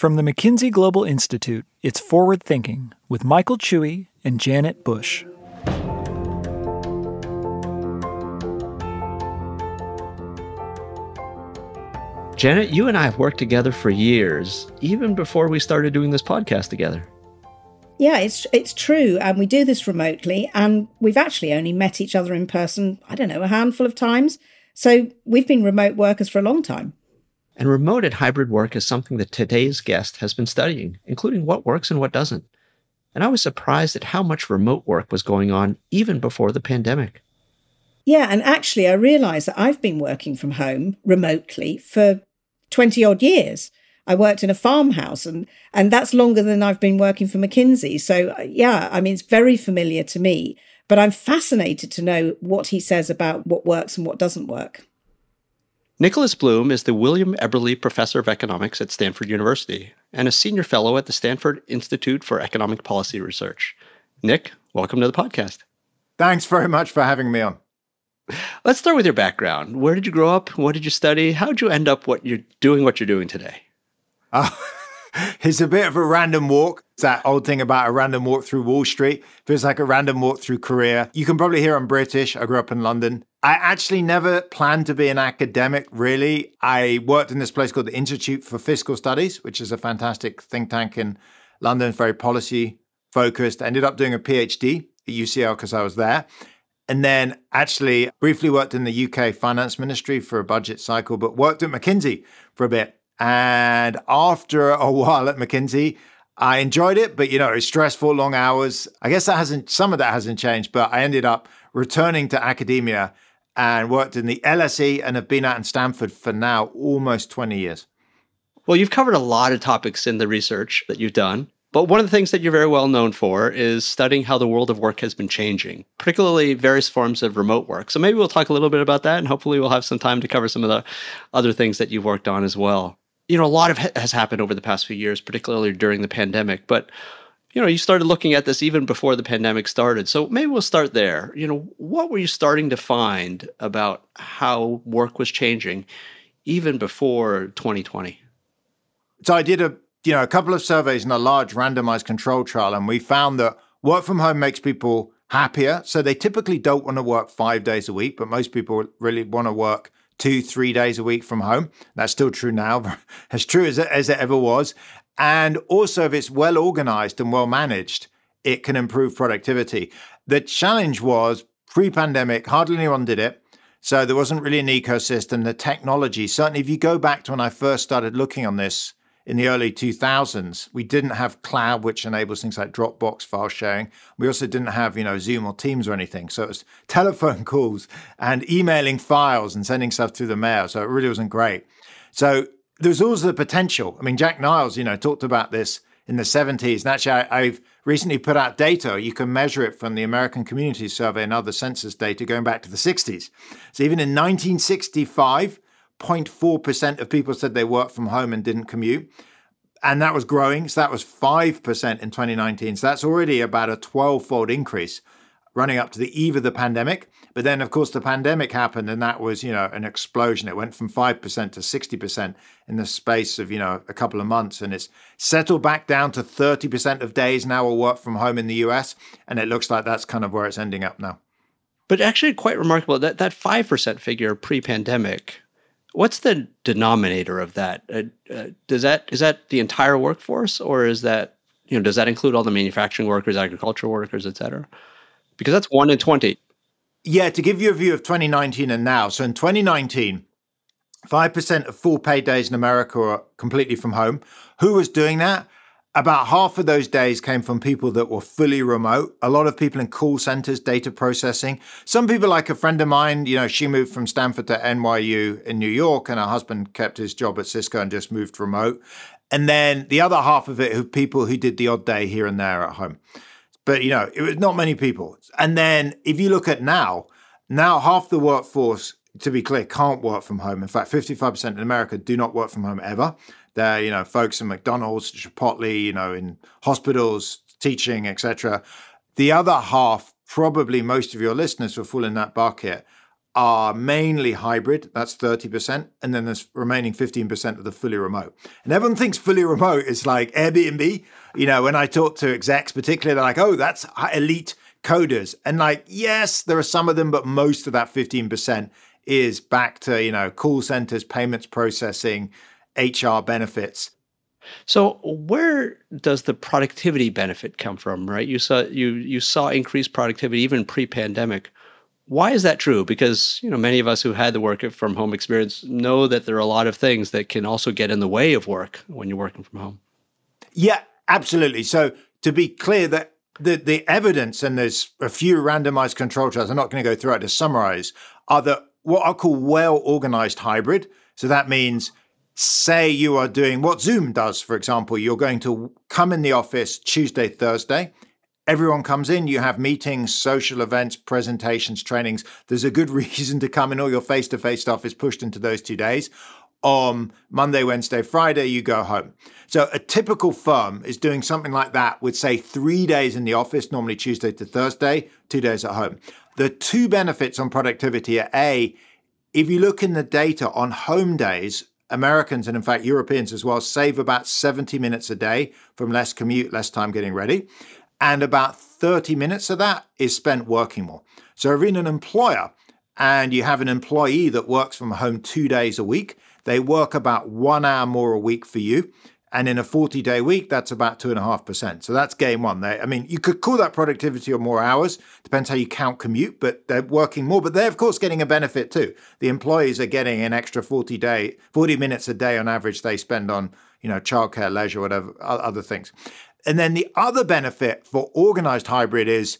From the McKinsey Global Institute, it's Forward Thinking with Michael Chui and Janet Bush. Janet, you and I have worked together for years, even before we started doing this podcast together. Yeah, it's it's true, and we do this remotely, and we've actually only met each other in person. I don't know, a handful of times. So we've been remote workers for a long time. And remote and hybrid work is something that today's guest has been studying, including what works and what doesn't. And I was surprised at how much remote work was going on even before the pandemic. Yeah, and actually, I realized that I've been working from home remotely for 20 odd years. I worked in a farmhouse and and that's longer than I've been working for McKinsey. So yeah, I mean it's very familiar to me, but I'm fascinated to know what he says about what works and what doesn't work. Nicholas Bloom is the William Eberle Professor of Economics at Stanford University and a senior fellow at the Stanford Institute for Economic Policy Research. Nick, welcome to the podcast. Thanks very much for having me on. Let's start with your background. Where did you grow up? What did you study? How did you end up what you're doing what you're doing today? Uh, it's a bit of a random walk. It's that old thing about a random walk through Wall Street. Feels like a random walk through career. You can probably hear I'm British. I grew up in London. I actually never planned to be an academic, really. I worked in this place called the Institute for Fiscal Studies, which is a fantastic think tank in London, very policy focused. I ended up doing a PhD at UCL because I was there. And then actually briefly worked in the UK finance ministry for a budget cycle, but worked at McKinsey for a bit. And after a while at McKinsey, I enjoyed it, but you know, it's stressful, long hours. I guess that hasn't, some of that hasn't changed, but I ended up returning to academia and worked in the LSE and have been out in Stanford for now almost 20 years. Well, you've covered a lot of topics in the research that you've done. But one of the things that you're very well known for is studying how the world of work has been changing, particularly various forms of remote work. So maybe we'll talk a little bit about that, and hopefully we'll have some time to cover some of the other things that you've worked on as well. You know, a lot of has happened over the past few years, particularly during the pandemic. But you know, you started looking at this even before the pandemic started. So maybe we'll start there. You know, what were you starting to find about how work was changing even before 2020? So I did a you know a couple of surveys in a large randomized control trial, and we found that work from home makes people happier. So they typically don't want to work five days a week, but most people really want to work two, three days a week from home. That's still true now, as true as it, as it ever was. And also, if it's well organized and well managed, it can improve productivity. The challenge was pre pandemic, hardly anyone did it. So there wasn't really an ecosystem. The technology, certainly, if you go back to when I first started looking on this in the early 2000s, we didn't have cloud, which enables things like Dropbox file sharing. We also didn't have, you know, Zoom or Teams or anything. So it was telephone calls and emailing files and sending stuff through the mail. So it really wasn't great. So there's also the potential. I mean, Jack Nilles, you know, talked about this in the 70s. And actually, I, have recently put out data. You can measure it from the American Community Survey and other census data going back to the 60s. So even in 1965, 0.4% of people said they worked from home and didn't commute. And that was growing. So that was 5% in 2019. So that's already about a 12 fold increase running up to the eve of the pandemic. But then, of course, the pandemic happened, and that was, you know, an explosion. It went from five percent to sixty percent in the space of, you know, a couple of months, and it's settled back down to thirty percent of days now will work from home in the U.S. And it looks like that's kind of where it's ending up now. But actually, quite remarkable that that five percent figure pre-pandemic. What's the denominator of that? Uh, uh, does that is that the entire workforce, or is that you know does that include all the manufacturing workers, agricultural workers, et cetera? because that's one in 20. Yeah, to give you a view of 2019 and now. So in 2019, 5% of full paid days in America are completely from home. Who was doing that? About half of those days came from people that were fully remote. A lot of people in call centers, data processing. Some people, like a friend of mine, you know, she moved from Stanford to NYU in New York, and her husband kept his job at Cisco and just moved remote. And then the other half of it, who people who did the odd day here and there at home. But you know, it was not many people. And then if you look at now, now half the workforce, to be clear, can't work from home. In fact, 55% in America do not work from home ever. They're, you know, folks in McDonald's, Chipotle, you know, in hospitals, teaching, etc. The other half, probably most of your listeners will fall in that bucket, are mainly hybrid, that's 30%, and then there's remaining 15% of the fully remote. And everyone thinks fully remote is like Airbnb. You know, when I talk to execs, particularly, they're like, oh, that's elite coders. And like, yes, there are some of them, but most of that 15% is back to, you know, call centers, payments processing, HR benefits. So where does the productivity benefit come from, right? You saw you you saw increased productivity even pre-pandemic. Why is that true? Because you know many of us who had the work from home experience know that there are a lot of things that can also get in the way of work when you're working from home. Yeah, absolutely. So to be clear, that the the evidence and there's a few randomized control trials. I'm not going to go through it to summarize. Are that what I call well organized hybrid? So that means say you are doing what Zoom does, for example, you're going to come in the office Tuesday, Thursday. Everyone comes in, you have meetings, social events, presentations, trainings. There's a good reason to come in. All your face to face stuff is pushed into those two days. On Monday, Wednesday, Friday, you go home. So a typical firm is doing something like that with, say, three days in the office, normally Tuesday to Thursday, two days at home. The two benefits on productivity are A, if you look in the data on home days, Americans and in fact Europeans as well save about 70 minutes a day from less commute, less time getting ready. And about 30 minutes of that is spent working more. So if you're an employer and you have an employee that works from home two days a week, they work about one hour more a week for you. And in a 40 day week, that's about 2.5%. So that's game one. They, I mean, you could call that productivity or more hours, depends how you count commute, but they're working more. But they're, of course, getting a benefit too. The employees are getting an extra 40 day, 40 minutes a day on average they spend on, you know, childcare, leisure, whatever, other things. And then the other benefit for organized hybrid is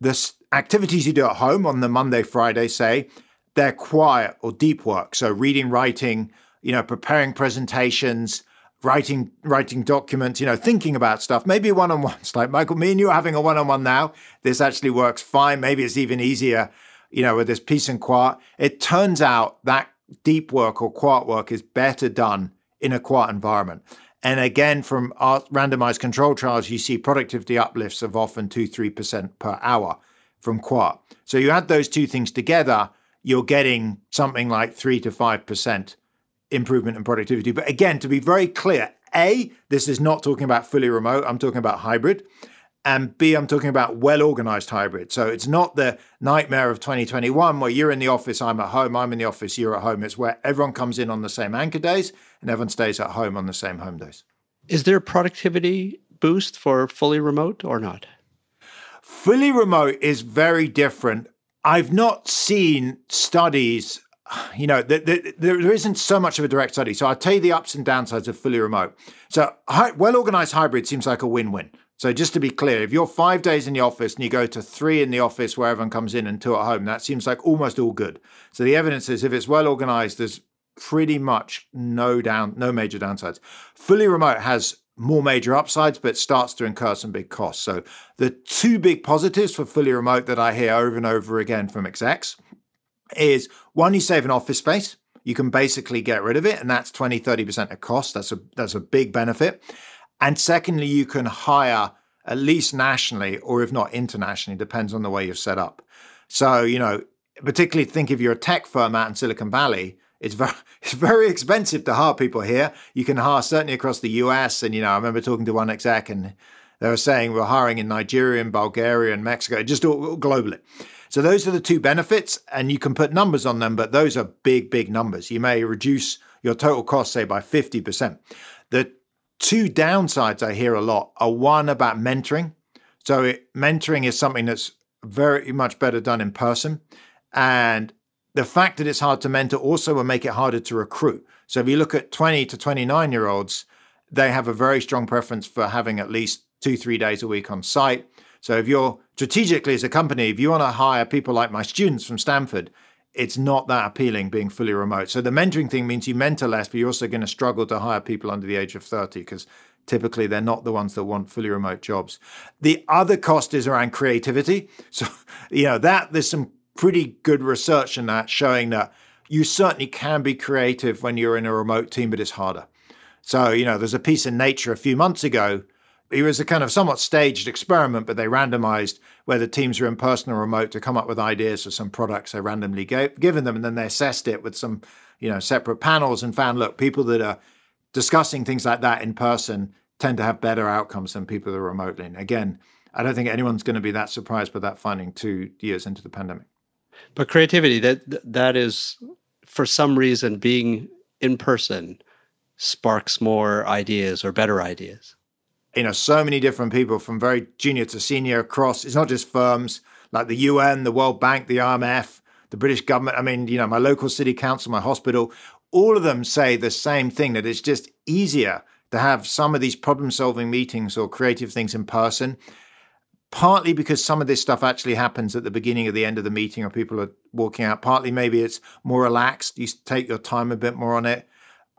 the activities you do at home on the Monday, Friday, say, they're quiet or deep work. So reading, writing, you know, preparing presentations, writing writing documents, you know, thinking about stuff. Maybe one-on-ones. Like Michael, me and you are having a one-on-one now. This actually works fine. Maybe it's even easier, you know, with this peace and quiet. It turns out that deep work or quiet work is better done in a quiet environment. And again, from our randomized control trials, you see productivity uplifts of often 2 3% per hour from quiet. So you add those two things together, you're getting something like 3 to 5% improvement in productivity. But again, to be very clear, A, this is not talking about fully remote, I'm talking about hybrid. And B, I'm talking about well organized hybrid. So it's not the nightmare of 2021 where you're in the office, I'm at home, I'm in the office, you're at home. It's where everyone comes in on the same anchor days and everyone stays at home on the same home days. Is there a productivity boost for fully remote or not? Fully remote is very different. I've not seen studies, you know, the, the, there isn't so much of a direct study. So I'll tell you the ups and downsides of fully remote. So well organized hybrid seems like a win win. So just to be clear, if you're five days in the office and you go to three in the office where everyone comes in and two at home, that seems like almost all good. So the evidence is if it's well organized, there's pretty much no down, no major downsides. Fully remote has more major upsides, but starts to incur some big costs. So the two big positives for fully remote that I hear over and over again from execs is one, you save an office space. You can basically get rid of it, and that's 20, 30% of cost. That's a that's a big benefit. And secondly, you can hire at least nationally, or if not internationally, depends on the way you're set up. So, you know, particularly think if you're a tech firm out in Silicon Valley, it's very it's very expensive to hire people here. You can hire certainly across the US. And you know, I remember talking to one exec and they were saying we're hiring in Nigeria and Bulgaria and Mexico, just all, all globally. So those are the two benefits, and you can put numbers on them, but those are big, big numbers. You may reduce your total cost, say, by 50%. The two downsides I hear a lot are one about mentoring. So it, mentoring is something that's very much better done in person. And the fact that it's hard to mentor also will make it harder to recruit. So if you look at 20 to 29 year olds, they have a very strong preference for having at least two, three days a week on site. So if you're strategically as a company, if you want to hire people like my students from Stanford, it's not that appealing being fully remote. So the mentoring thing means you mentor less, but you're also going to struggle to hire people under the age of 30 because typically they're not the ones that want fully remote jobs. The other cost is around creativity. So, you know, that there's some pretty good research in that showing that you certainly can be creative when you're in a remote team, but it's harder. So, you know, there's a piece in Nature a few months ago It was a kind of somewhat staged experiment, but they randomized whether teams were in person or remote to come up with ideas for some products they randomly gave, given them, and then they assessed it with some, you know, separate panels and found, look, people that are discussing things like that in person tend to have better outcomes than people that are remotely. And again, I don't think anyone's going to be that surprised by that finding two years into the pandemic. But creativity, that that is for some reason being in person sparks more ideas or better ideas. You know, so many different people from very junior to senior across. It's not just firms like the UN, the World Bank, the IMF, the British government. I mean, you know, my local city council, my hospital, all of them say the same thing that it's just easier to have some of these problem solving meetings or creative things in person partly because some of this stuff actually happens at the beginning or the end of the meeting or people are walking out partly maybe it's more relaxed you take your time a bit more on it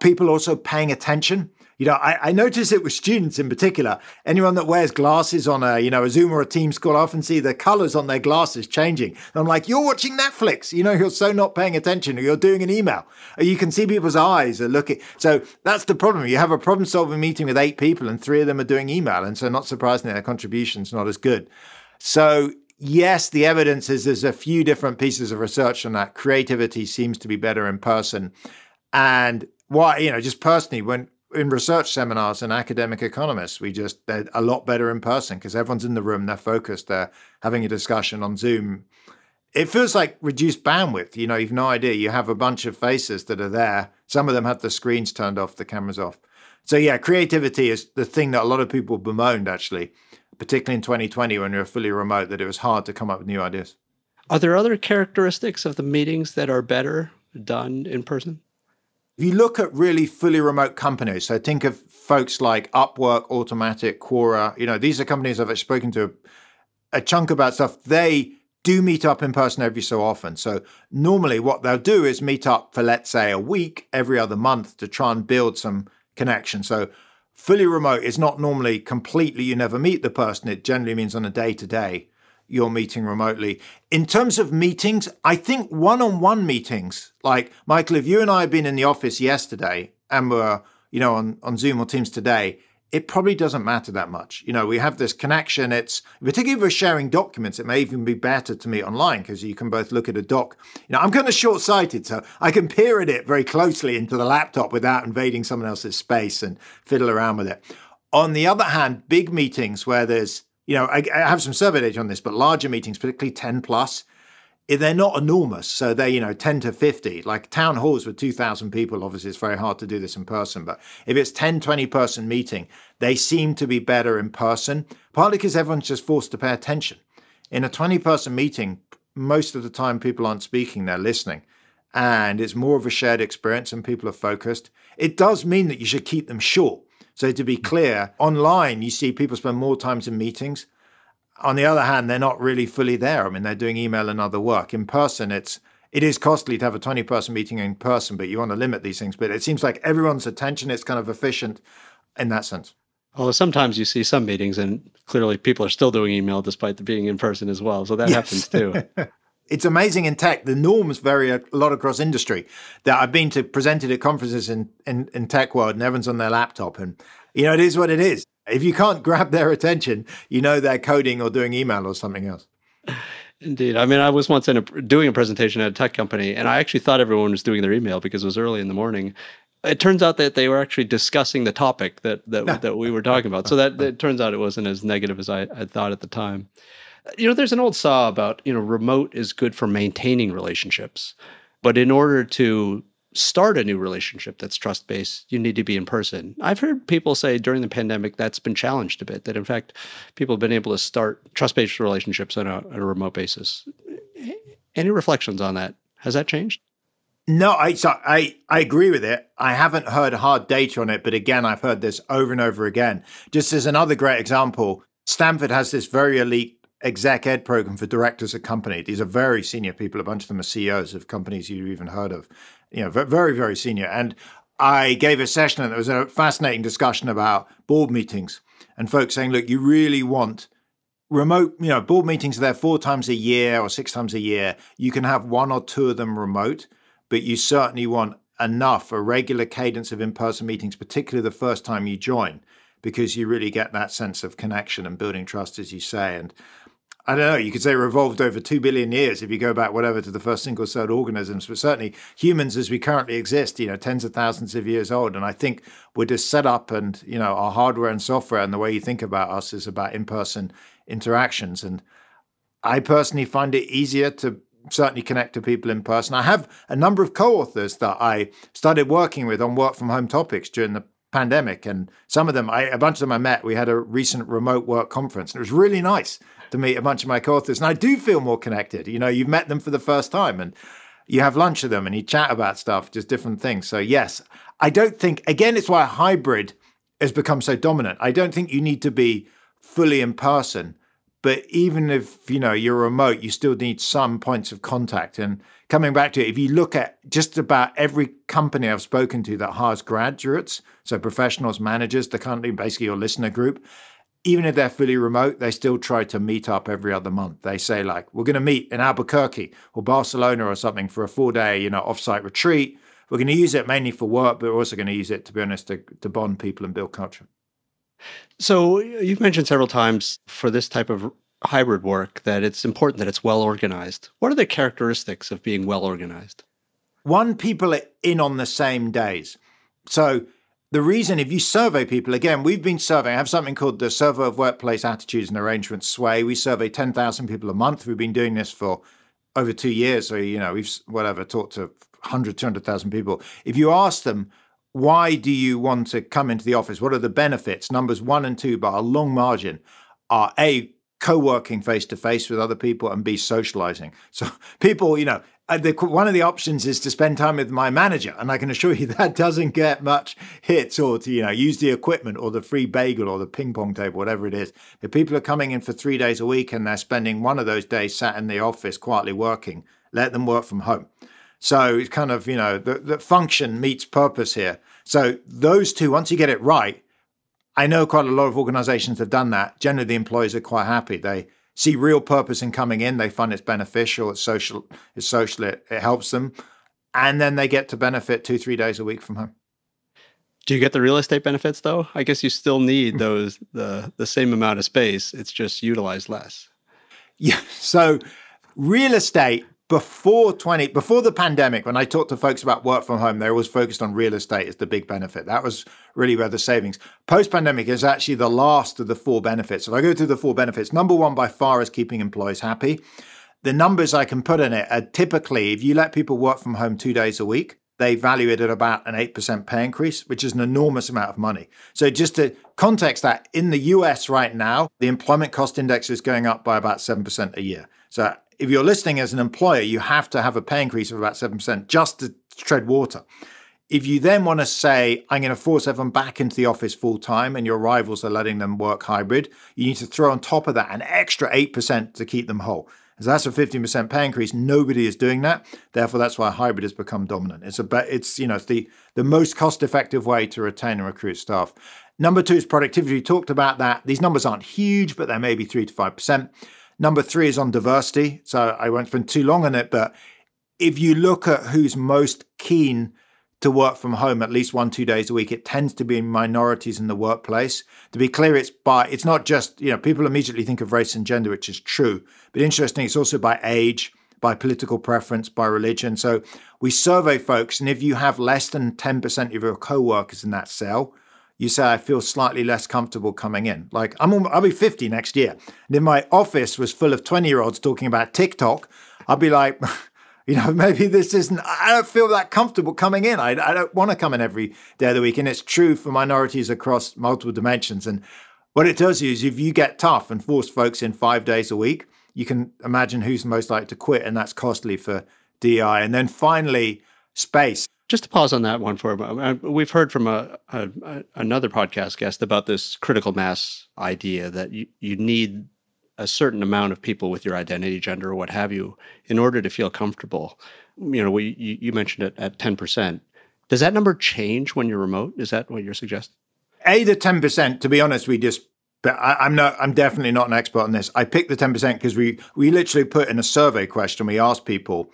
people also paying attention you know, I, I notice it with students in particular. Anyone that wears glasses on a, you know, a Zoom or a Teams call, I often see the colors on their glasses changing. And I'm like, you're watching Netflix. You know, you're so not paying attention, or you're doing an email. Or you can see people's eyes are looking. So that's the problem. You have a problem solving meeting with eight people, and three of them are doing email. And so, not surprisingly, their contribution's not as good. So, yes, the evidence is there's a few different pieces of research on that. Creativity seems to be better in person. And why, you know, just personally, when in research seminars and academic economists, we just they're a lot better in person because everyone's in the room, they're focused, they're having a discussion on Zoom. It feels like reduced bandwidth. You know, you've no idea. You have a bunch of faces that are there. Some of them have the screens turned off, the cameras off. So yeah, creativity is the thing that a lot of people bemoaned actually, particularly in 2020 when you're fully remote, that it was hard to come up with new ideas. Are there other characteristics of the meetings that are better done in person? If you look at really fully remote companies, so think of folks like Upwork, Automattic, Quora, you know, these are companies I've spoken to a chunk about stuff. They do meet up in person every so often. So normally what they'll do is meet up for, let's say, a week every other month to try and build some connection. So fully remote is not normally completely you never meet the person. It generally means on a day to day you're meeting remotely. In terms of meetings, I think one on one meetings, like Michael, if you and I had been in the office yesterday and were, you know, on, on Zoom or Teams today, it probably doesn't matter that much. You know, we have this connection. It's particularly we're sharing documents, it may even be better to meet online because you can both look at a doc. You know, I'm kind of short sighted, so I can peer at it very closely into the laptop without invading someone else's space and fiddle around with it. On the other hand, big meetings where there's you know, I, I, have some survey data on this, but larger meetings, particularly 10 plus, eh, they're not enormous. So they're, you know, 10 to 50. Like town halls with 2,000 people, obviously it's very hard to do this in person. But if it's 10, 20 person meeting, they seem to be better in person, partly because everyone's just forced to pay attention. In a 20 person meeting, most of the time people aren't speaking, they're listening. And it's more of a shared experience and people are focused. It does mean that you should keep them short so to be clear, online you see people spend more times in meetings. On the other hand, they're not really fully there. I mean, they're doing email and other work. In person, it's it is costly to have a 20 person meeting in person, but you want to limit these things. But it seems like everyone's attention is kind of efficient in that sense. Although sometimes you see some meetings and clearly people are still doing email despite the being in person as well. So that yes. happens too. it's amazing in tech. The norms vary a lot across industry. That I've been to presented at conferences in, in, in tech world, and everyone's on their laptop, and you know it is what it is. If you can't grab their attention, you know they're coding or doing email or something else. Indeed. I mean, I was once in a, doing a presentation at a tech company, and I actually thought everyone was doing their email because it was early in the morning. It turns out that they were actually discussing the topic that that, that we were talking about. So that it turns out it wasn't as negative as I, I thought at the time you know, there's an old saw about, you know, remote is good for maintaining relationships. But in order to start a new relationship that's trust based, you need to be in person. I've heard people say during the pandemic that's been challenged a bit, that in fact, people have been able to start trust based relationships on a, on a remote basis. Any reflections on that? Has that changed? No, I so I I agree with it. I haven't heard hard data on it, but again, I've heard this over and over again. Just as another great example, Stanford has this very elite exec ed program for directors of company. These are very senior people. A bunch of them are CEOs of companies you've even heard of. You know, very, very senior. And I gave a session and there was a fascinating discussion about board meetings and folks saying, look, you really want remote, you know, board meetings are there four times a year or six times a year. You can have one or two of them remote, but you certainly want enough, a regular cadence of in person meetings, particularly the first time you join because you really get that sense of connection and building trust, as you say. And I don't know, you could say revolved over 2 billion years if you go back, whatever, to the first single celled organisms, but certainly humans as we currently exist, you know, tens of thousands of years old. And I think we're just set up and, you know, our hardware and software and the way you think about us is about in person interactions. And I personally find it easier to certainly connect to people in person. I have a number of co authors that I started working with on work from home topics during the pandemic. And some of them, I, a bunch of them I met. We had a recent remote work conference, and it was really nice to meet a bunch of my co-authors. And I do feel more connected. You know, you've met them for the first time and you have lunch with them and you chat about stuff, just different things. So yes, I don't think again, it's why hybrid has become so dominant. I don't think you need to be fully in person. But even if you know you're remote, you still need some points of contact. And coming back to it, if you look at just about every company I've spoken to that hires graduates, so professionals, managers, the company, basically your listener group, even if they're fully remote, they still try to meet up every other month. They say like, we're going to meet in Albuquerque or Barcelona or something for a four day, you know, offsite retreat. We're going to use it mainly for work, but we're also going to use it, to be honest, to, to bond people and build culture. So you've mentioned several times for this type of hybrid work that it's important that it's well organized. What are the characteristics of being well organized? One, people are in on the same days. So the reason, if you survey people, again, we've been surveying, I have something called the Survey of Workplace Attitudes and Arrangements SWAY. We survey 10,000 people a month. We've been doing this for over two years. So, you know, we've, whatever, talked to 100, 200,000 people. If you ask them, why do you want to come into the office? What are the benefits? Numbers one and two, by a long margin, are A, co working face to face with other people, and B, socializing. So, people, you know, uh, the, one of the options is to spend time with my manager, and I can assure you that doesn't get much hits or to you know use the equipment or the free bagel or the ping pong table, whatever it is. If people are coming in for three days a week and they're spending one of those days sat in the office quietly working, let them work from home. So it's kind of you know the, the function meets purpose here. So those two, once you get it right, I know quite a lot of organizations have done that. Generally, the employees are quite happy. They see real purpose in coming in. They find it's beneficial, it's social, it's social, it, it helps them. And then they get to benefit two, three days a week from home. Do you get the real estate benefits though? I guess you still need those the the same amount of space. It's just utilized less. Yeah. So real estate before 20 before the pandemic when i talked to folks about work from home they always focused on real estate as the big benefit that was really where the savings post pandemic is actually the last of the four benefits if i go through the four benefits number one by far is keeping employees happy the numbers i can put in it are typically if you let people work from home two days a week they value it at about an 8% pay increase, which is an enormous amount of money. So, just to context that, in the US right now, the employment cost index is going up by about 7% a year. So, if you're listening as an employer, you have to have a pay increase of about 7% just to tread water. If you then want to say, I'm going to force everyone back into the office full time and your rivals are letting them work hybrid, you need to throw on top of that an extra 8% to keep them whole. So that's a 15% pay increase. Nobody is doing that. Therefore, that's why hybrid has become dominant. It's a it's you know it's the the most cost effective way to retain and recruit staff. Number two is productivity. We talked about that. These numbers aren't huge, but they're maybe three to five percent. Number three is on diversity. So I won't spend too long on it, but if you look at who's most keen to work from home at least one two days a week it tends to be minorities in the workplace to be clear it's by it's not just you know people immediately think of race and gender which is true but interesting it's also by age by political preference by religion so we survey folks and if you have less than 10% of your co-workers in that cell you say I feel slightly less comfortable coming in. Like I'm, I'll be 50 next year, and if my office was full of 20 year olds talking about TikTok, I'd be like, you know, maybe this isn't. I don't feel that comfortable coming in. I, I don't want to come in every day of the week, and it's true for minorities across multiple dimensions. And what it does is, if you get tough and force folks in five days a week, you can imagine who's most likely to quit, and that's costly for DI. And then finally, space just to pause on that one for a moment, uh, we've heard from a, a, another podcast guest about this critical mass idea that you, you need a certain amount of people with your identity, gender, or what have you, in order to feel comfortable. You know, we, you, you mentioned it at ten percent. Does that number change when you're remote? Is that what you're suggesting? A to ten percent. To be honest, we just. But I, am not. I'm definitely not an expert on this. I picked the ten percent because we we literally put in a survey question. We asked people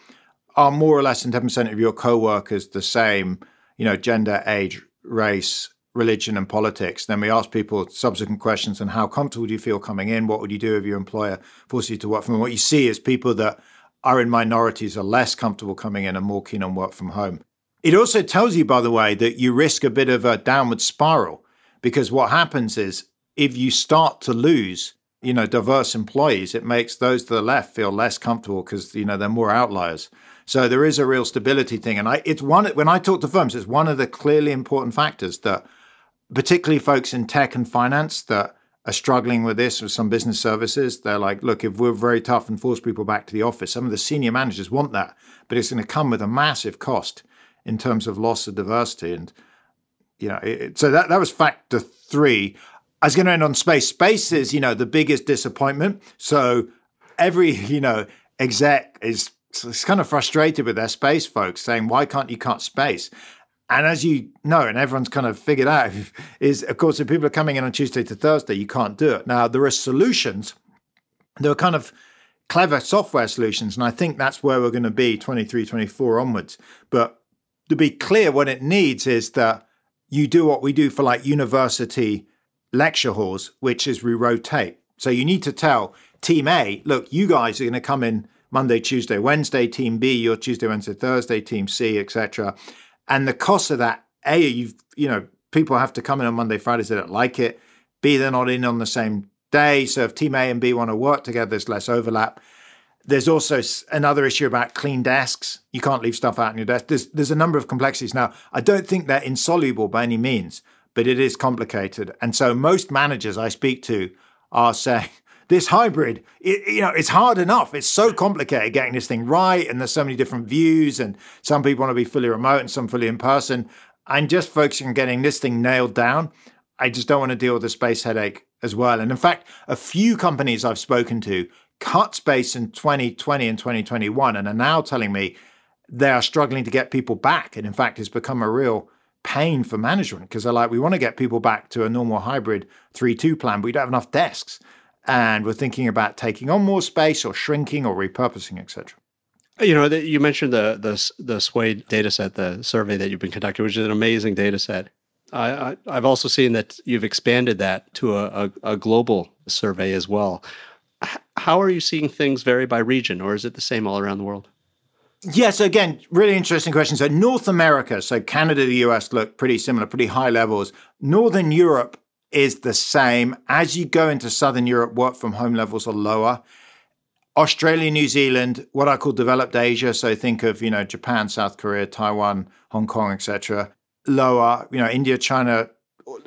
are more or less than 10% of your co-workers the same, you know, gender, age, race, religion and politics. Then we ask people subsequent questions on how comfortable do you feel coming in? What would you do if your employer forced you to work from home? What you see is people that are in minorities are less comfortable coming in and more keen on work from home. It also tells you, by the way, that you risk a bit of a downward spiral because what happens is if you start to lose, you know, diverse employees, it makes those to the left feel less comfortable because you know they're more outliers. So there is a real stability thing, and I, it's one when I talk to firms, it's one of the clearly important factors that, particularly folks in tech and finance that are struggling with this with some business services. They're like, look, if we're very tough and force people back to the office, some of the senior managers want that, but it's going to come with a massive cost in terms of loss of diversity. And you know, it, so that that was factor three. I was going to end on space. Space is, you know, the biggest disappointment. So every, you know, exec is kind of frustrated with their space folks saying, why can't you cut space? And as you know, and everyone's kind of figured out, is of course, if people are coming in on Tuesday to Thursday, you can't do it. Now, there are solutions. There are kind of clever software solutions. And I think that's where we're going to be 23, 24 onwards. But to be clear, what it needs is that you do what we do for like university lecture halls, which is we rotate. So you need to tell team A, look, you guys are going to come in Monday, Tuesday, Wednesday, team B, your Tuesday, Wednesday, Thursday, team C, etc. And the cost of that, A, you've, you know, people have to come in on Monday, Fridays, they don't like it. B, they're not in on the same day. So if team A and B want to work together, there's less overlap. There's also another issue about clean desks. You can't leave stuff out on your desk. There's there's a number of complexities. Now, I don't think they're insoluble by any means, but it is complicated. And so most managers I speak to are saying this hybrid, it, you know, it's hard enough. It's so complicated getting this thing right, and there's so many different views, and some people want to be fully remote and some fully in person. I'm just focusing on getting this thing nailed down. I just don't want to deal with the space headache as well. And in fact, a few companies I've spoken to cut space in 2020 and 2021 and are now telling me they are struggling to get people back. And in fact, it's become a real pain for management because they're like, we want to get people back to a normal hybrid 3 2 plan, but we don't have enough desks. And we're thinking about taking on more space or shrinking or repurposing, etc. Uh, you know, you mentioned the the the Sway data set, the survey that you've been conducting, which is an amazing data set. I, I, have also seen that you've expanded that to a, a, a global survey as well how are you seeing things vary by region, or is it the same all around the world? Yes, again, really interesting question. So, North America, so Canada, the US look pretty similar, pretty high levels. Northern Europe is the same. As you go into Southern Europe, work from home levels are lower. Australia, New Zealand, what I call developed Asia, so think of you know Japan, South Korea, Taiwan, Hong Kong, etc. Lower, you know India, China,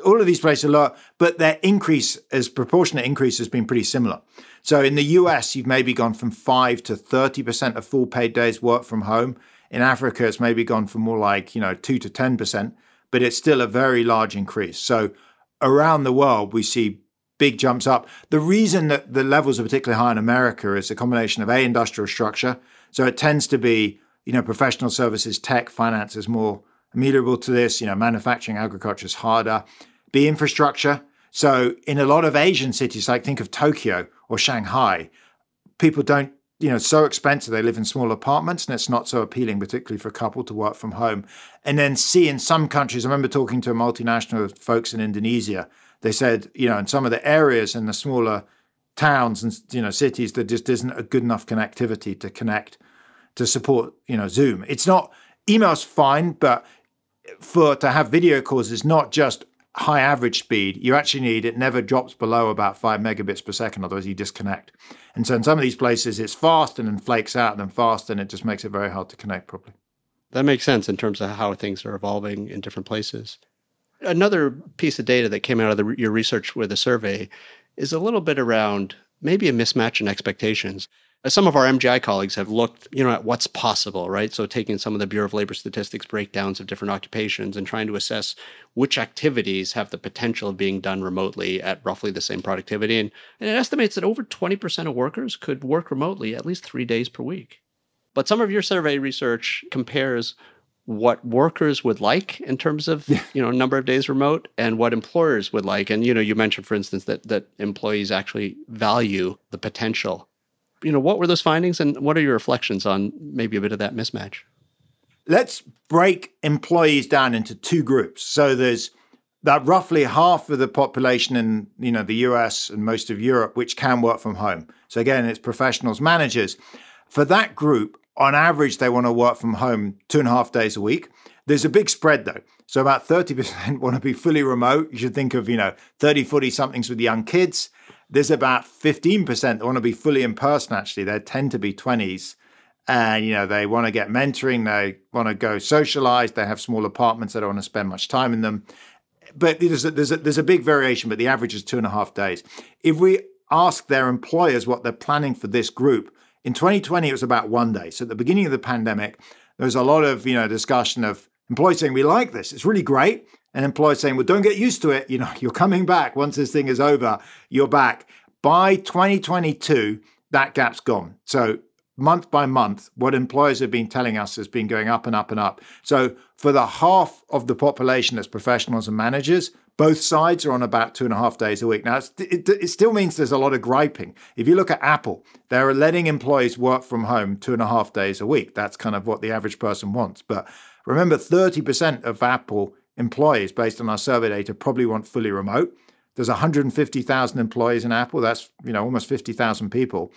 all of these places are lower, but their increase as proportionate increase has been pretty similar. So in the US, you've maybe gone from 5 to 30% of full paid days work from home. In Africa, it's maybe gone from more like, you know, 2 to 10%, but it's still a very large increase. So around the world, we see big jumps up. The reason that the levels are particularly high in America is a combination of A, industrial structure. So it tends to be, you know, professional services, tech, finance is more amenable to this. You know, manufacturing, agriculture is harder. B, infrastructure. So in a lot of Asian cities, like think of Tokyo or Shanghai, people don't, you know, so expensive. They live in small apartments and it's not so appealing, particularly for a couple to work from home. And then see in some countries, I remember talking to a multinational folks in Indonesia. They said, you know, in some of the areas in the smaller towns and you know cities, there just isn't a good enough connectivity to connect to support, you know, Zoom. It's not email's fine, but for to have video calls is not just high average speed, you actually need it never drops below about five megabits per second, otherwise you disconnect. And so in some of these places, it's fast and then flakes out and then fast, and it just makes it very hard to connect properly. That makes sense in terms of how things are evolving in different places. Another piece of data that came out of the, your research with the survey is a little bit around maybe a mismatch in expectations Uh, some of our MGI colleagues have looked, you know, at what's possible, right? So taking some of the Bureau of Labor Statistics breakdowns of different occupations and trying to assess which activities have the potential of being done remotely at roughly the same productivity. And, and it estimates that over 20% of workers could work remotely at least three days per week. But some of your survey research compares what workers would like in terms of you know number of days remote and what employers would like and you know you mentioned for instance that that employees actually value the potential you know, what were those findings and what are your reflections on maybe a bit of that mismatch? Let's break employees down into two groups. So there's that roughly half of the population in you know the US and most of Europe which can work from home. So again, it's professionals, managers. For that group, on average, they want to work from home two and a half days a week. There's a big spread though. So about 30% want to be fully remote. You should think of, you know, 30, 40 somethings with young kids. There's about 15% that want to be fully in person, actually. They tend to be 20s. And, you know, they want to get mentoring. They want to go socialize. They have small apartments. They don't want to spend much time in them. But there's a, there's a, there's a big variation, but the average is two and a half days. If we ask their employers what they're planning for this group, in 2020, it was about one day. So at the beginning of the pandemic, there was a lot of, you know, discussion of employees saying, we like this. It's really great. And employees saying, well, don't get used to it. You know, you're coming back. Once this thing is over, you're back. By 2022, that gap's gone. So month by month, what employers have been telling us has been going up and up and up. So for the half of the population that's professionals and managers, both sides are on about two and a half days a week. Now, it, it, still means there's a lot of griping. If you look at Apple, they're letting employees work from home two and a half days a week. That's kind of what the average person wants. But remember, 30% of Apple employees, based on our survey data, probably want fully remote. There's 150,000 employees in Apple. That's you know almost 50,000 people.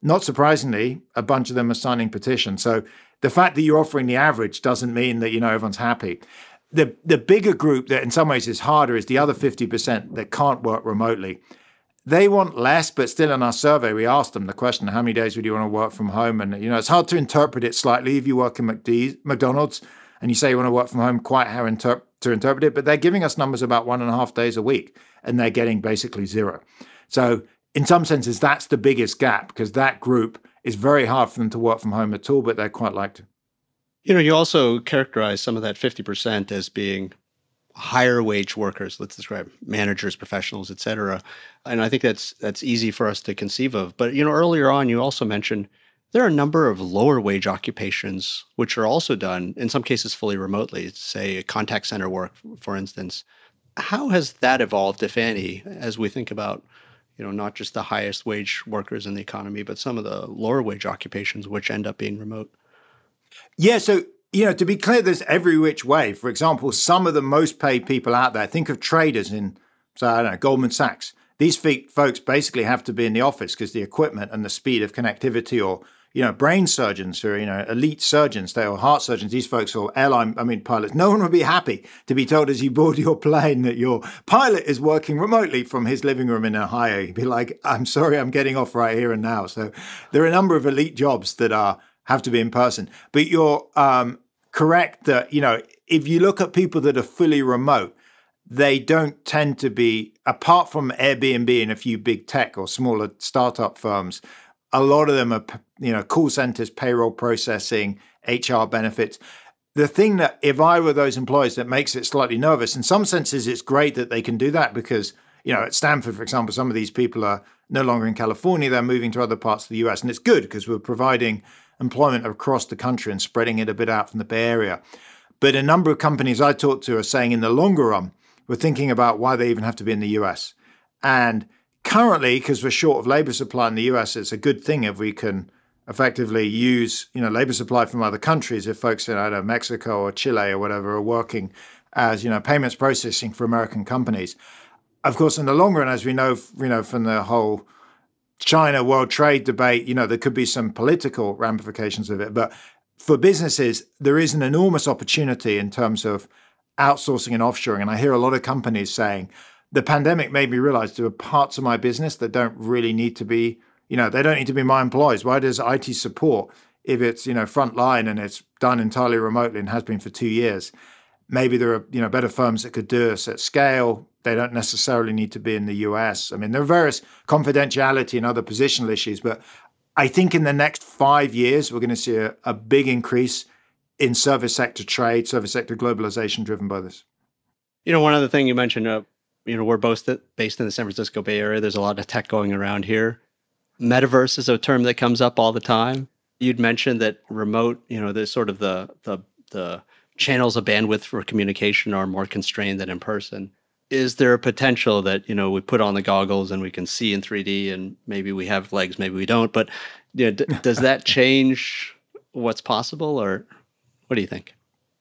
Not surprisingly, a bunch of them are signing petitions. So the fact that you're offering the average doesn't mean that you know everyone's happy. The the bigger group that in some ways is harder is the other 50% that can't work remotely. They want less, but still in our survey, we asked them the question, how many days would you want to work from home? And you know, it's hard to interpret it slightly if you work in McDonald's and you say you want to work from home, quite how inter- to interpret it, but they're giving us numbers about one and a half days a week, and they're getting basically zero. So in some senses, that's the biggest gap because that group is very hard for them to work from home at all, but they're quite like to. You know, you also characterize some of that 50% as being higher wage workers, let's describe managers, professionals, et cetera. And I think that's that's easy for us to conceive of. But you know, earlier on you also mentioned there are a number of lower wage occupations which are also done, in some cases fully remotely, say contact center work, for instance. How has that evolved, if any, as we think about you know, not just the highest wage workers in the economy, but some of the lower wage occupations which end up being remote? Yeah, so you know, to be clear, there's every which way. For example, some of the most paid people out there, think of traders in, so I don't know, Goldman Sachs. These folks basically have to be in the office because the equipment and the speed of connectivity or you know, brain surgeons who are, you know, elite surgeons, they are heart surgeons, these folks are airline, I mean, pilots. No one would be happy to be told as you board your plane that your pilot is working remotely from his living room in Ohio. You'd be like, I'm sorry, I'm getting off right here and now. So there are a number of elite jobs that are have to be in person. But you're um, correct that, you know, if you look at people that are fully remote, they don't tend to be, apart from Airbnb and a few big tech or smaller startup firms, a lot of them are you know call centers payroll processing hr benefits. The thing that if i were those employees that makes it slightly nervous in some senses it's great that they can do that because you know at stanford for example some of these people are no longer in california they're moving to other parts of the us and it's good because we're providing employment across the country and spreading it a bit out from the bay area. But a number of companies i talked to are saying in the longer run we're thinking about why they even have to be in the us and currently, because we're short of labor supply in the US, it's a good thing if we can effectively use you know labor supply from other countries. If folks in either Mexico or Chile or whatever are working as you know payments processing for American companies. Of course, in the long run, as we know, you know from the whole China world trade debate, you know there could be some political ramifications of it, but for businesses, there is an enormous opportunity in terms of outsourcing and offshoring. And I hear a lot of companies saying, the pandemic made me realize there are parts of my business that don't really need to be, you know, they don't need to be my employees. Why does IT support, if it's, you know, frontline and it's done entirely remotely and has been for two years, maybe there are, you know, better firms that could do this at scale. They don't necessarily need to be in the US. I mean, there are various confidentiality and other positional issues, but I think in the next five years, we're going to see a, a big increase in service sector trade, service sector globalization driven by this. You know, one other thing you mentioned, uh, you know, we're both based in the San Francisco Bay Area. There's a lot of tech going around here. Metaverse is a term that comes up all the time. You'd mentioned that remote, you know, the sort of the the the channels of bandwidth for communication are more constrained than in person. Is there a potential that you know we put on the goggles and we can see in 3D and maybe we have legs, maybe we don't? But you know, d- does that change what's possible, or what do you think?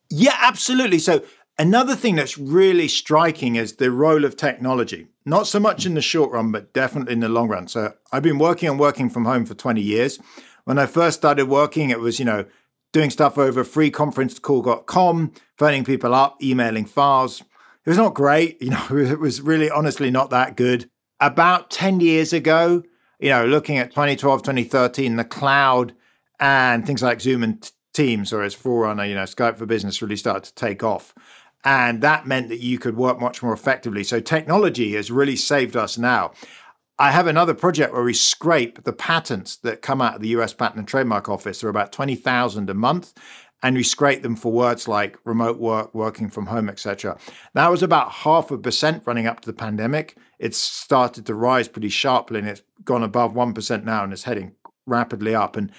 Yeah, absolutely. So Another thing that's really striking is the role of technology, not so much in the short run, but definitely in the long run. So I've been working on working from home for 20 years. When I first started working, it was, you know, doing stuff over freeconferencecall.com, phoning people up, emailing files. It was not great. You know, it was really honestly not that good. About 10 years ago, you know, looking at 2012, 2013, the cloud and things like Zoom and Teams or as Forerunner, you know, Skype for Business really started to take off. And that meant that you could work much more effectively. So technology has really saved us now. I have another project where we scrape the patents that come out of the US Patent and Trademark Office. There are about 20,000 a month. And we scrape them for words like remote work, working from home, etc. That was about half a percent running up to the pandemic. It's started to rise pretty sharply and it's gone above 1% now and it's heading rapidly up. And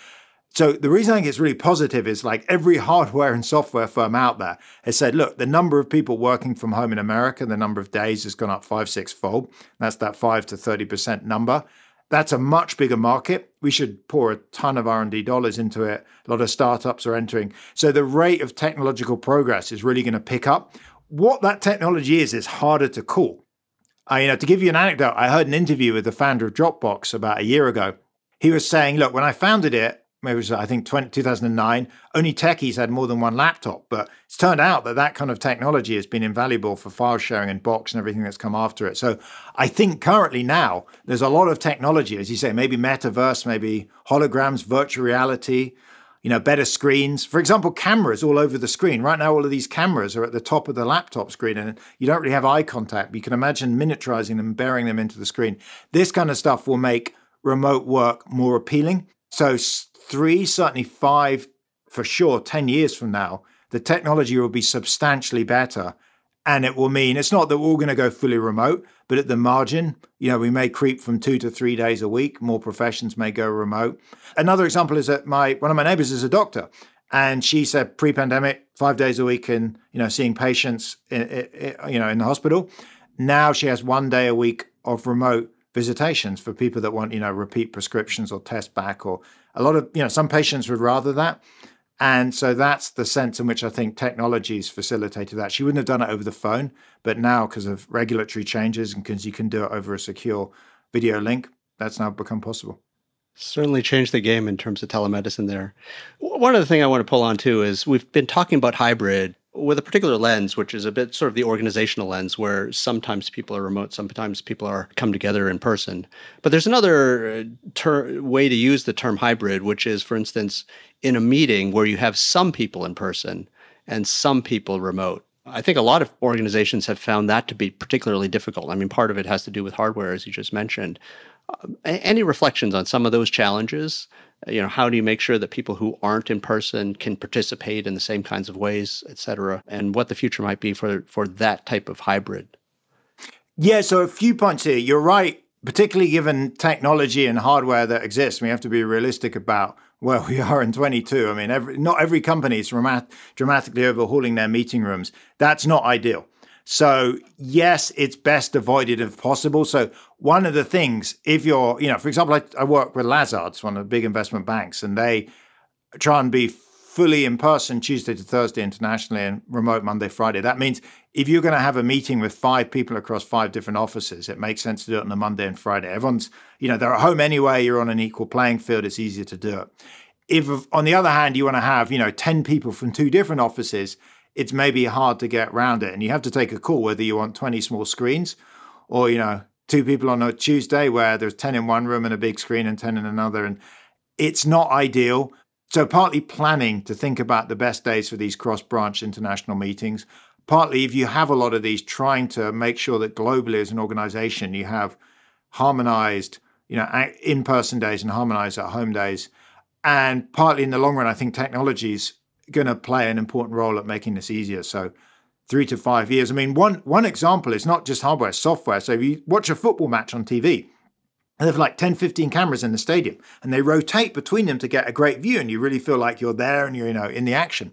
so the reason I think it's really positive is like every hardware and software firm out there has said, look, the number of people working from home in America, the number of days has gone up five, six fold. That's that five to 30% number. That's a much bigger market. We should pour a ton of R&D dollars into it. A lot of startups are entering. So the rate of technological progress is really going to pick up. What that technology is is harder to call. You know, to give you an anecdote, I heard an interview with the founder of Dropbox about a year ago. He was saying, look, when I founded it, it was I think 20, 2009. Only techies had more than one laptop, but it's turned out that that kind of technology has been invaluable for file sharing and Box and everything that's come after it. So I think currently now there's a lot of technology, as you say, maybe metaverse, maybe holograms, virtual reality, you know, better screens. For example, cameras all over the screen. Right now, all of these cameras are at the top of the laptop screen, and you don't really have eye contact. You can imagine miniaturizing them, bearing them into the screen. This kind of stuff will make remote work more appealing. So three, certainly five, for sure, 10 years from now, the technology will be substantially better. And it will mean it's not that we're all going to go fully remote, but at the margin, you know, we may creep from two to three days a week. More professions may go remote. Another example is that my one of my neighbors is a doctor, and she said pre-pandemic, five days a week, and you know, seeing patients, in, in, you know, in the hospital. Now she has one day a week of remote visitations for people that want, you know, repeat prescriptions or test back or a lot of you know some patients would rather that. And so that's the sense in which i think technology has facilitated that. She wouldn't have done it over the phone but now because of regulatory changes and because you can do it over a secure video link that's now become possible. Certainly changed the game in terms of telemedicine there. One other thing i want to pull on too is we've been talking about hybrid with a particular lens, which is a bit sort of the organizational lens, where sometimes people are remote, sometimes people are come together in person. But there's another uh, ter- way to use the term hybrid, which is, for instance, in a meeting where you have some people in person and some people remote. I think a lot of organizations have found that to be particularly difficult. I mean, part of it has to do with hardware, as you just mentioned. Uh, any reflections on some of those challenges you know how do you make sure that people who aren't in person can participate in the same kinds of ways et cetera and what the future might be for for that type of hybrid? Yeah so a few points here. You're right particularly given technology and hardware that exists we have to be realistic about where we are in 22 i mean every, not every company is dramatically overhauling their meeting rooms. That's not ideal so, yes, it's best avoided if possible. So, one of the things, if you're, you know, for example, I, I work with Lazard's, one of the big investment banks, and they try and be fully in person Tuesday to Thursday internationally and remote Monday, Friday. That means if you're going to have a meeting with five people across five different offices, it makes sense to do it on a Monday and Friday. Everyone's, you know, they're at home anyway, you're on an equal playing field, it's easier to do it. If, on the other hand, you want to have, you know, 10 people from two different offices, it's maybe hard to get around it. And you have to take a call whether you want 20 small screens or, you know, two people on a Tuesday where there's 10 in one room and a big screen and 10 in another. And it's not ideal. So, partly planning to think about the best days for these cross branch international meetings. Partly, if you have a lot of these, trying to make sure that globally as an organization you have harmonized, you know, in person days and harmonized at home days. And partly in the long run, I think technologies going to play an important role at making this easier. So three to five years. I mean, one one example is not just hardware, software. So if you watch a football match on TV, they have like 10, 15 cameras in the stadium and they rotate between them to get a great view and you really feel like you're there and you're, you know, in the action.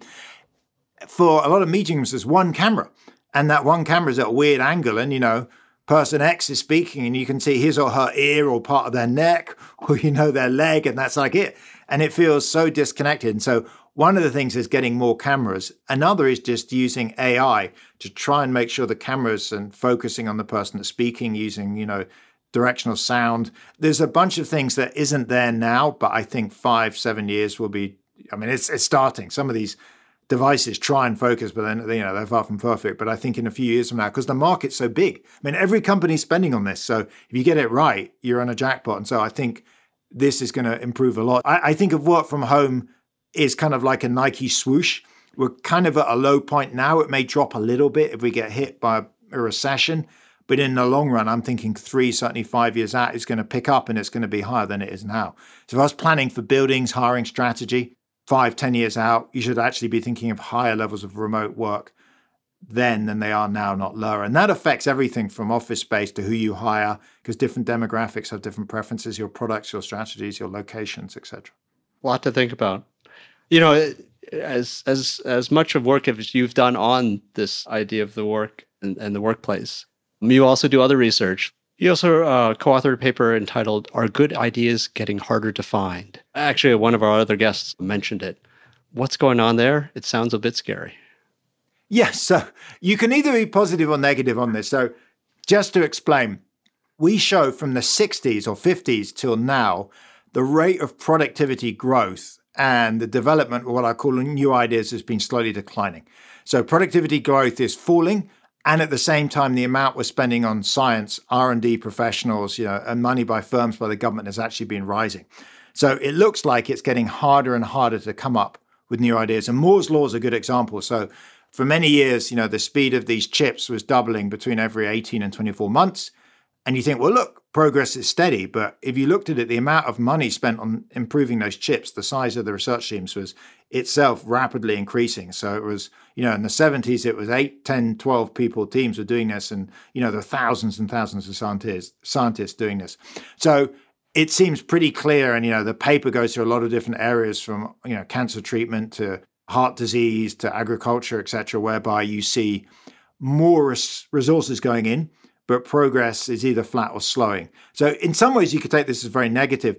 For a lot of meetings, there's one camera and that one camera is at a weird angle and, you know, person X is speaking and you can see his or her ear or part of their neck or, you know, their leg and that's like it. And it feels so disconnected. And so One of the things is getting more cameras. Another is just using AI to try and make sure the cameras and focusing on the person that's speaking, using, you know, directional sound. There's a bunch of things that isn't there now, but I think five, seven years will be. I mean, it's it's starting. Some of these devices try and focus, but then you know they're far from perfect. But I think in a few years from now, because the market's so big, I mean, every company's spending on this. So if you get it right, you're on a jackpot. And so I think this is going to improve a lot. I, I think of work from home is kind of like a Nike swoosh. We're kind of at a low point now. It may drop a little bit if we get hit by a recession. But in the long run, I'm thinking three, certainly five years out, it's going to pick up and it's going to be higher than it is now. So if I was planning for buildings, hiring strategy, five, ten years out, you should actually be thinking of higher levels of remote work then than they are now, not lower. And that affects everything from office space to who you hire, because different demographics have different preferences, your products, your strategies, your locations, etc. A lot to think about. You know, as as as much of work as you've done on this idea of the work and, and the workplace, you also do other research. You also uh, co-authored a paper entitled "Are Good Ideas Getting Harder to Find?" Actually, one of our other guests mentioned it. What's going on there? It sounds a bit scary. Yes, so you can either be positive or negative on this. So, just to explain, we show from the 60s or 50s till now the rate of productivity growth and the development of what I call new ideas has been slowly declining. So productivity growth is falling, and at the same time, the amount we're spending on science, R and D professionals, you know, and money by firms by the government has actually been rising. So it looks like it's getting harder and harder to come up with new ideas. And Moore's law is a good example. So for many years, you know, the speed of these chips was doubling between every 18 and 24 months. And you think, well, look, progress is steady. But if you looked at it, the amount of money spent on improving those chips, the size of the research teams was itself rapidly increasing. So it was, you know, in the 70s, it was 8, 10, 12 people, teams were doing this. And, you know, there are thousands and thousands of scientists, scientists doing this. So it seems pretty clear. And, you know, the paper goes through a lot of different areas from, you know, cancer treatment to heart disease to agriculture, etc., whereby you see more res- resources going in, but progress is either flat or slowing. So, in some ways, you could take this as very negative.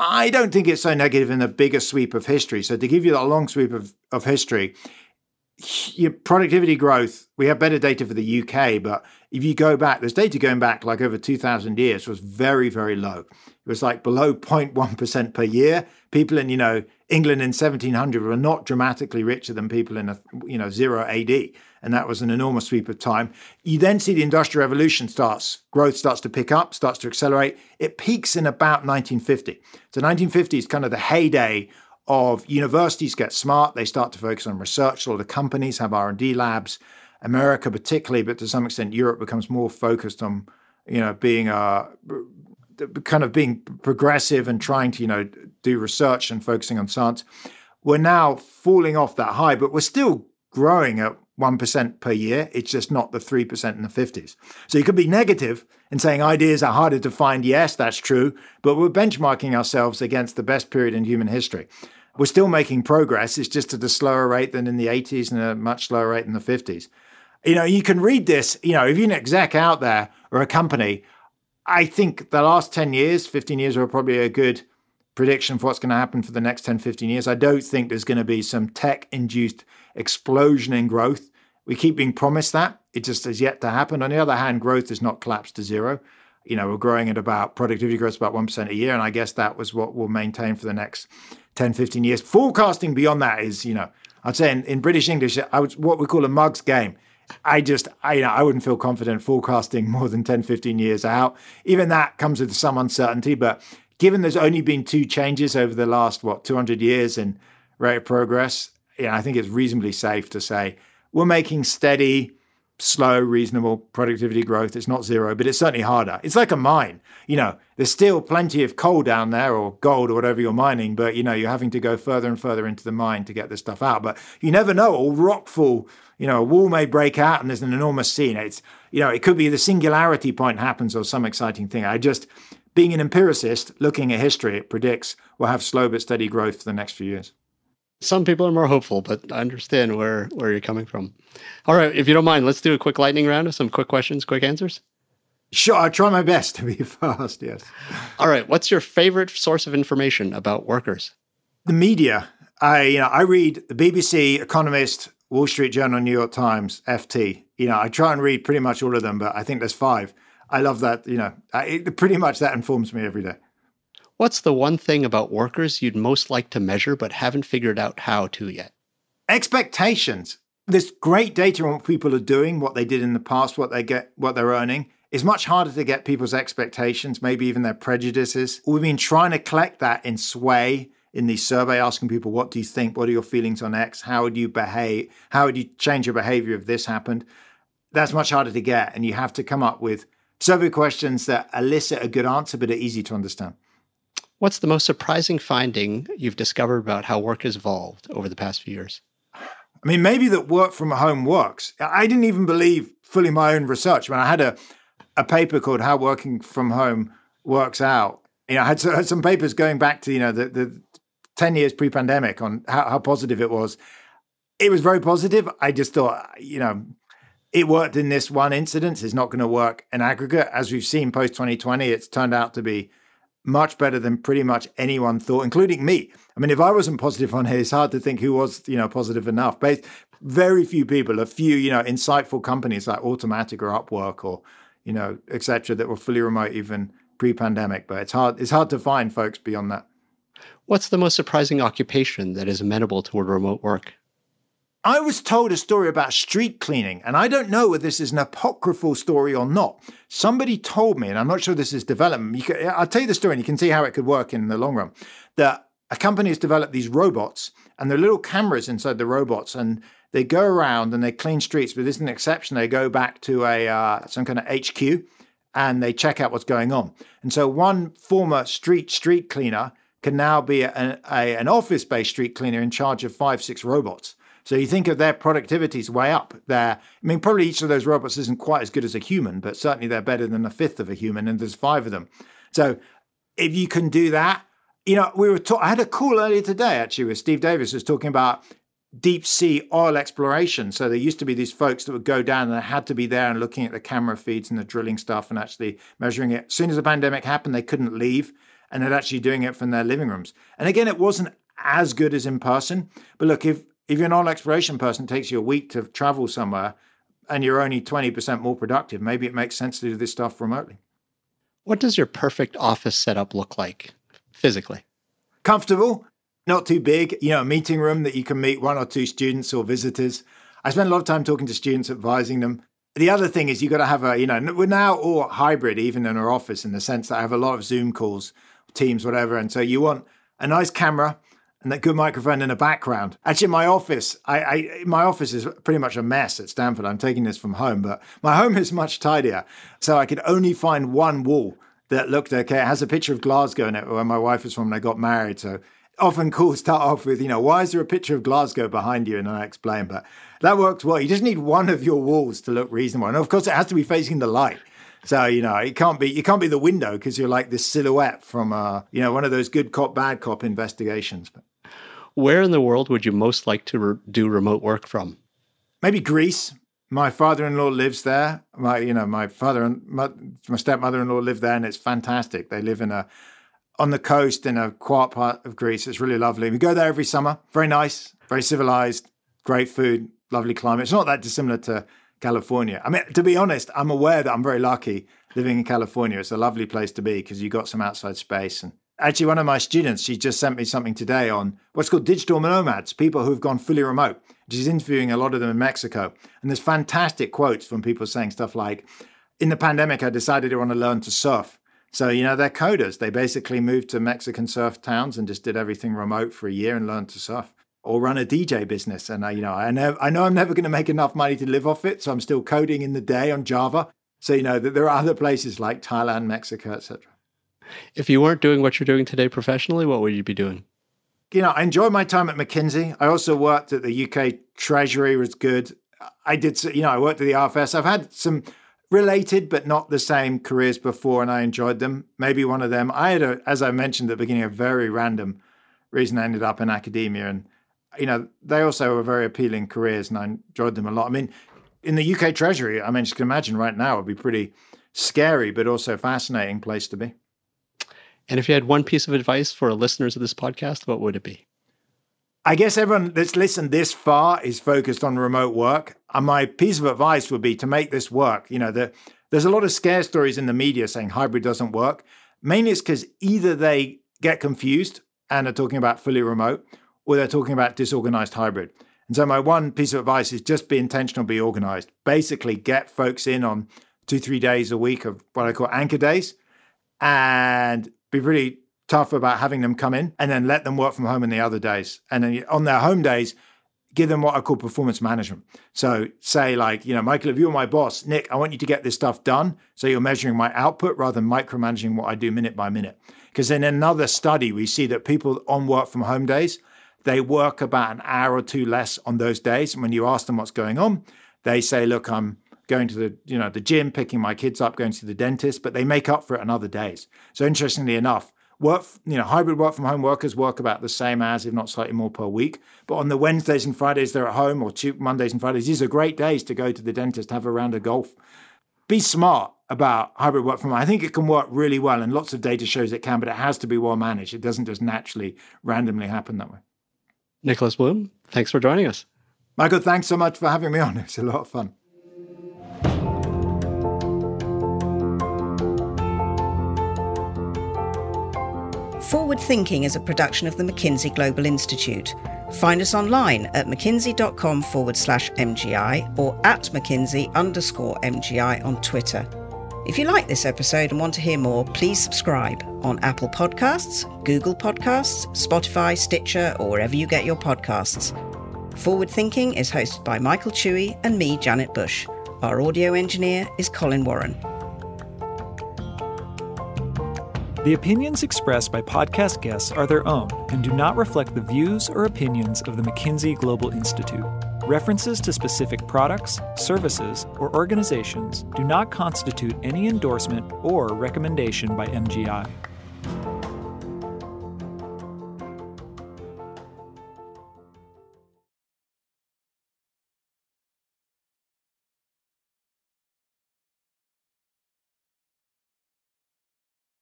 I don't think it's so negative in the bigger sweep of history. So, to give you a long sweep of, of history, your productivity growth, we have better data for the UK, but if you go back, there's data going back like over 2,000 years was very, very low. It was like below 0.1% per year. People in, you know, England in 1700 were not dramatically richer than people in, a, you know, zero AD. And that was an enormous sweep of time. You then see the Industrial Revolution starts, growth starts to pick up, starts to accelerate. It peaks in about 1950. So 1950 is kind of the heyday of universities get smart. They start to focus on research. A lot of companies have R&D labs. America particularly, but to some extent Europe becomes more focused on, you know, being a kind of being progressive and trying to, you know, do research and focusing on science. We're now falling off that high, but we're still growing at 1% per year. It's just not the 3% in the 50s. So you could be negative and saying ideas are harder to find. Yes, that's true. But we're benchmarking ourselves against the best period in human history. We're still making progress. It's just at a slower rate than in the 80s and a much slower rate in the 50s. You know, you can read this, you know, if you're an exec out there or a company, I think the last 10 years, 15 years are probably a good prediction for what's going to happen for the next 10, 15 years. I don't think there's going to be some tech induced explosion in growth. We keep being promised that. It just has yet to happen. On the other hand, growth has not collapsed to zero. You know, we're growing at about productivity growth about 1% a year. And I guess that was what we'll maintain for the next 10, 15 years. Forecasting beyond that is, you know, I'd say in, in British English, I was what we call a mug's game. I just, I, you know, I wouldn't feel confident forecasting more than 10, 15 years out. Even that comes with some uncertainty. But given there's only been two changes over the last, what, 200 years in rate of progress, you know, I think it's reasonably safe to say we're making steady, slow, reasonable productivity growth. It's not zero, but it's certainly harder. It's like a mine. You know, there's still plenty of coal down there or gold or whatever you're mining, but you know, you're having to go further and further into the mine to get this stuff out. But you never know. All rockfall, you know, a wall may break out and there's an enormous scene. It's, you know, it could be the singularity point happens or some exciting thing. I just, being an empiricist, looking at history, it predicts we'll have slow but steady growth for the next few years. Some people are more hopeful, but I understand where, where you're coming from. All right, if you don't mind, let's do a quick lightning round of some quick questions, quick answers. Sure, I try my best to be fast, yes. All right, what's your favorite source of information about workers? The media. I, you know, I read the BBC, Economist, Wall Street Journal, New York Times, FT. You know, I try and read pretty much all of them, but I think there's five. I love that. You know, I, it, pretty much that informs me every day. What's the one thing about workers you'd most like to measure but haven't figured out how to yet? Expectations. There's great data on what people are doing, what they did in the past, what they get, what they're earning. It's much harder to get people's expectations, maybe even their prejudices. We've been trying to collect that in Sway in the survey, asking people, what do you think? What are your feelings on X? How would you behave? How would you change your behavior if this happened? That's much harder to get. And you have to come up with survey questions that elicit a good answer, but are easy to understand. What's the most surprising finding you've discovered about how work has evolved over the past few years? I mean, maybe that work from home works. I didn't even believe fully my own research. When I had a, a paper called How Working from Home Works Out. You know, I had, had some papers going back to, you know, the, the 10 years pre-pandemic on how, how positive it was. It was very positive. I just thought, you know, it worked in this one incident. It's not going to work in aggregate. As we've seen post 2020, it's turned out to be much better than pretty much anyone thought, including me. I mean, if I wasn't positive on it, it's hard to think who was, you know, positive enough. But very few people, a few, you know, insightful companies like Automattic or Upwork or, you know, etc., that were fully remote even pre-pandemic. But it's hard, it's hard to find folks beyond that. What's the most surprising occupation that is amenable toward remote work? I was told a story about street cleaning, and I don't know whether this is an apocryphal story or not. Somebody told me, and I'm not sure this is development. Can, I'll tell you the story, and you can see how it could work in the long run. That a company has developed these robots, and there are little cameras inside the robots, and they go around and they clean streets. But this is an exception. They go back to a uh, some kind of HQ, and they check out what's going on. And so one former street street cleaner can now be a, a, an office-based street cleaner in charge of five, six robots. So you think of their productivity's way up. There, I mean, probably each of those robots isn't quite as good as a human, but certainly they're better than a fifth of a human, and there's five of them. So if you can do that, you know, we were. I had a call earlier today actually with Steve Davis was talking about deep sea oil exploration. So there used to be these folks that would go down and they had to be there and looking at the camera feeds and the drilling stuff and actually measuring it. As soon as the pandemic happened, they couldn't leave and they're actually doing it from their living rooms. And again, it wasn't as good as in person. But look, if if you're an oil exploration person, it takes you a week to travel somewhere and you're only 20% more productive, maybe it makes sense to do this stuff remotely. What does your perfect office setup look like physically? Comfortable, not too big, you know, a meeting room that you can meet one or two students or visitors. I spend a lot of time talking to students, advising them. The other thing is you've got to have a, you know, we're now all hybrid, even in our office, in the sense that I have a lot of Zoom calls, Teams, whatever. And so you want a nice camera, and that good microphone in the background. Actually, my office, I, I, my office is pretty much a mess at Stanford. I'm taking this from home, but my home is much tidier. So I could only find one wall that looked okay. It has a picture of Glasgow in it, where my wife was from when I got married. So often calls start off with, you know, why is there a picture of Glasgow behind you? And I explain, but that works well. You just need one of your walls to look reasonable, and of course, it has to be facing the light. So you know it can't be you can't be the window because you're like this silhouette from uh you know one of those good cop bad cop investigations. But where in the world would you most like to re- do remote work from? Maybe Greece. My father-in-law lives there. My, you know, my father and my, my stepmother-in-law live there, and it's fantastic. They live in a on the coast in a quiet part of Greece. It's really lovely. We go there every summer. Very nice, very civilized, great food, lovely climate. It's not that dissimilar to California. I mean, to be honest, I'm aware that I'm very lucky living in California. It's a lovely place to be because you got some outside space and Actually, one of my students, she just sent me something today on what's called digital nomads, people who've gone fully remote. She's interviewing a lot of them in Mexico. And there's fantastic quotes from people saying stuff like, in the pandemic, I decided I want to learn to surf. So, you know, they're coders. They basically moved to Mexican surf towns and just did everything remote for a year and learned to surf or run a DJ business. And, I, you know, I know, I know I'm never going to make enough money to live off it. So I'm still coding in the day on Java. So, you know, that there are other places like Thailand, Mexico, etc. If you weren't doing what you're doing today professionally, what would you be doing? You know, I enjoyed my time at McKinsey. I also worked at the UK Treasury, was good. I did, you know, I worked at the IFS. I've had some related but not the same careers before, and I enjoyed them. Maybe one of them. I had, a, as I mentioned at the beginning, a very random reason I ended up in academia, and you know, they also were very appealing careers, and I enjoyed them a lot. I mean, in the UK Treasury, I mean, you can imagine right now it would be pretty scary, but also fascinating place to be. And if you had one piece of advice for listeners of this podcast, what would it be? I guess everyone that's listened this far is focused on remote work. And my piece of advice would be to make this work. You know, the, there's a lot of scare stories in the media saying hybrid doesn't work. Mainly it's because either they get confused and are talking about fully remote, or they're talking about disorganized hybrid. And so my one piece of advice is just be intentional, be organized. Basically, get folks in on two, three days a week of what I call anchor days and be really tough about having them come in and then let them work from home in the other days. And then on their home days, give them what I call performance management. So say like, you know, Michael, if you're my boss, Nick, I want you to get this stuff done. So you're measuring my output rather than micromanaging what I do minute by minute. Because in another study, we see that people on work from home days, they work about an hour or two less on those days. And when you ask them what's going on, they say, look, I'm going to the, you know, the gym, picking my kids up, going to the dentist, but they make up for it on other days. So interestingly enough, work, you know, hybrid work from home workers work about the same as, if not slightly more per week. But on the Wednesdays and Fridays they're at home, or two, Mondays and Fridays, these are great days to go to the dentist, have a round of golf. Be smart about hybrid work from home. I think it can work really well, and lots of data shows it can, but it has to be well managed. It doesn't just naturally, randomly happen that way. Nicholas Bloom, thanks for joining us. Michael, thanks so much for having me on. It's a lot of fun. Forward Thinking is a production of the McKinsey Global Institute. Find us online at mckinsey.com forward slash MGI or at McKinsey underscore MGI on Twitter. If you like this episode and want to hear more, please subscribe on Apple Podcasts, Google Podcasts, Spotify, Stitcher, or wherever you get your podcasts. Forward Thinking is hosted by Michael Chui and me, Janet Bush. Our audio engineer is Colin Warren. The opinions expressed by podcast guests are their own and do not reflect the views or opinions of the McKinsey Global Institute. References to specific products, services, or organizations do not constitute any endorsement or recommendation by MGI.